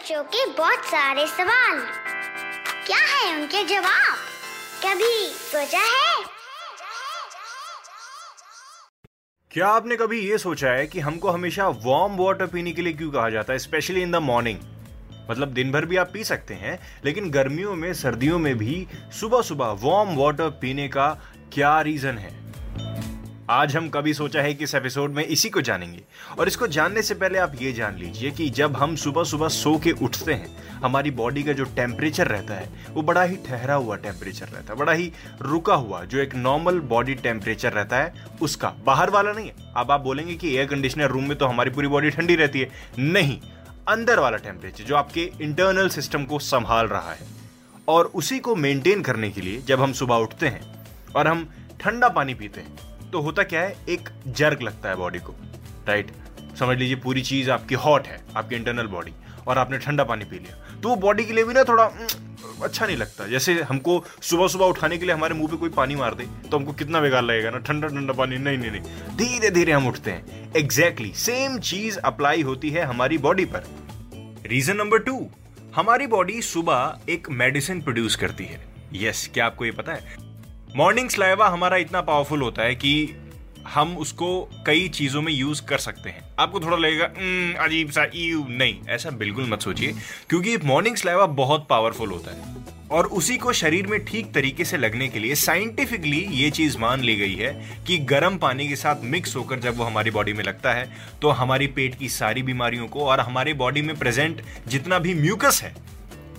बच्चों के बहुत सारे सवाल। क्या है उनके जवाब? कभी सोचा है? क्या आपने कभी ये सोचा है कि हमको हमेशा वार्म वाटर पीने के लिए क्यों कहा जाता है स्पेशली इन द मॉर्निंग मतलब दिन भर भी आप पी सकते हैं, लेकिन गर्मियों में, सर्दियों में भी सुबह सुबह वार्म वाटर पीने का क्या रीजन है? आज हम कभी सोचा है कि इस एपिसोड में इसी को जानेंगे। और इसको जानने से पहले आप ये जान लीजिए कि जब हम सुबह सुबह सो के उठते हैं, हमारी बॉडी का जो टेम्परेचर रहता है, वो बड़ा ही ठहरा हुआ टेम्परेचर रहता है, बड़ा ही रुका हुआ जो एक नॉर्मल बॉडी टेम्परेचर रहता है, उसका। बाहर वाला नहीं है। अब आप बोलेंगे कि एयर कंडीशनर रूम में तो हमारी पूरी बॉडी ठंडी रहती है। नहीं, अंदर वाला टेम्परेचर जो आपके इंटरनल सिस्टम को संभाल रहा है, और उसी को मेंटेन करने के लिए जब हम सुबह उठते हैं, और हम ठंडा पानी पीते हैं तो होता क्या है एक जर्क लगता है बॉडी को राइट समझ लीजिए पूरी चीज़ आपकी हॉट है आपकी इंटरनल बॉडी और आपने ठंडा पानी पी लिया। तो वो बॉडी के लिए भी ना थोड़ा अच्छा नहीं लगता। जैसे हमको सुबह सुबह उठाने के लिए हमारे मुँह पे कोई पानी मार दे तो हमको कितना बेकार लगेगा ना ठंडा ठंडा पानी। नहीं नहीं नहीं। धीरे धीरे हम उठते हैं। एग्जैक्टली सेम चीज़ अप्लाई होती है हमारी बॉडी पर। रीजन नंबर टू हमारी बॉडी सुबह एक मेडिसिन प्रोड्यूस करती है। यस yes, क्या आपको ये पता है? मॉर्निंग स्लाइवा हमारा इतना पावरफुल होता है कि हम उसको कई चीज़ों में यूज़ कर सकते हैं। आपको थोड़ा लगेगा "हम्म, अजीब सा यू नहीं। ऐसा बिल्कुल मत सोचिए क्योंकि मॉर्निंग स्लाइवा बहुत पावरफुल होता है। और उसी को शरीर में ठीक तरीके से लगने के लिए साइंटिफिकली ये चीज़ मान ली गई है कि गर्म पानी के साथ मिक्स होकर जब वो हमारी बॉडी में लगता है तो हमारी पेट की सारी बीमारियों को और हमारे बॉडी में प्रेजेंट जितना भी म्यूकस है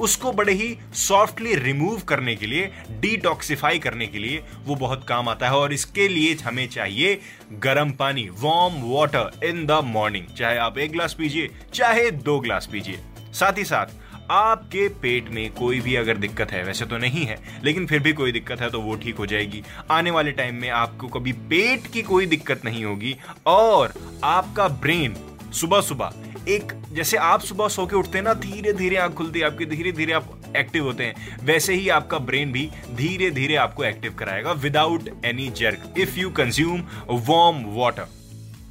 उसको बड़े ही सॉफ्टली रिमूव करने के लिए डिटॉक्सिफाई करने के लिए वो बहुत काम आता है और इसके लिए हमें चाहिए गर्म पानी warm water in the morning चाहे आप एक ग्लास पीजिए, चाहे दो ग्लास पीजिए। साथ ही साथ, आपके पेट में कोई भी अगर दिक्कत है, वैसे तो नहीं है, लेकिन फिर भी कोई दिक्कत है तो वो ठीक हो जाएगी। आने वाले टाइम में आपको कभी पेट की कोई दिक्कत नहीं होगी और आपका ब्रेन सुबह सुबह एक, जैसे आप सुबह सो के उठते हैं ना धीरे धीरे आँख खुलती है आपकी धीरे धीरे आप एक्टिव होते हैं। वैसे ही आपका ब्रेन भी धीरे धीरे आपको एक्टिव कराएगा without any jerk if you consume warm water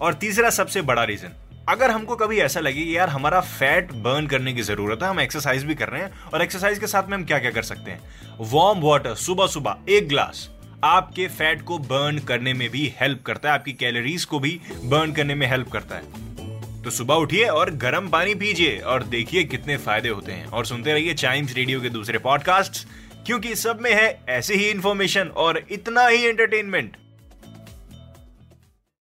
और तीसरा सबसे बड़ा रीजन अगर हमको कभी ऐसा लगे यार हमारा फैट बर्न करने की ज़रूरत है, हम एक्सरसाइज भी कर रहे हैं, और एक्सरसाइज के साथ में हम क्या क्या कर सकते हैं? वार्म वाटर सुबह सुबह एक ग्लास आपके फैट को बर्न करने में भी हेल्प करता है, आपकी कैलोरीज को भी बर्न करने में हेल्प करता है। तो सुबह उठिए और गर्म पानी पीजिए और देखिए कितने फ़ायदे होते हैं। और सुनते रहिए चाइम्स रेडियो के दूसरे पॉडकास्ट क्योंकि सब में है ऐसे ही इंफॉर्मेशन और इतना ही एंटरटेनमेंट